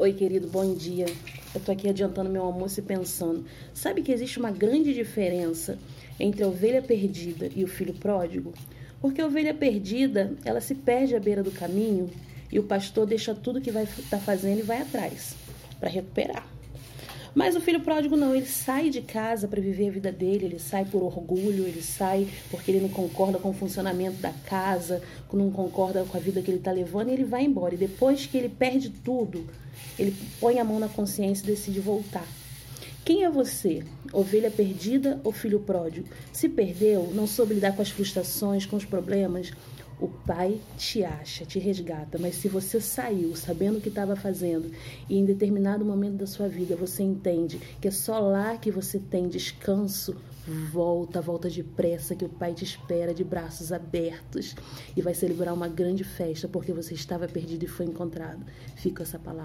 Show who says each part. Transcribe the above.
Speaker 1: Oi, querido, bom dia. Eu tô aqui adiantando meu almoço e pensando. Sabe que existe uma grande diferença entre a ovelha perdida e o filho pródigo? Porque a ovelha perdida, ela se perde à beira do caminho e o pastor deixa tudo que vai estar tá fazendo e vai atrás para recuperar. Mas o filho pródigo não, ele sai de casa para viver a vida dele, ele sai por orgulho, ele sai porque ele não concorda com o funcionamento da casa, não concorda com a vida que ele está levando e ele vai embora. E depois que ele perde tudo, ele põe a mão na consciência e decide voltar. Quem é você? Ovelha perdida ou filho pródigo? Se perdeu, não soube lidar com as frustrações, com os problemas, o Pai te acha, te resgata, mas se você saiu sabendo o que estava fazendo e em determinado momento da sua vida você entende que é só lá que você tem descanso, volta, volta depressa que o Pai te espera de braços abertos e vai celebrar uma grande festa porque você estava perdido e foi encontrado. Fica essa palavra.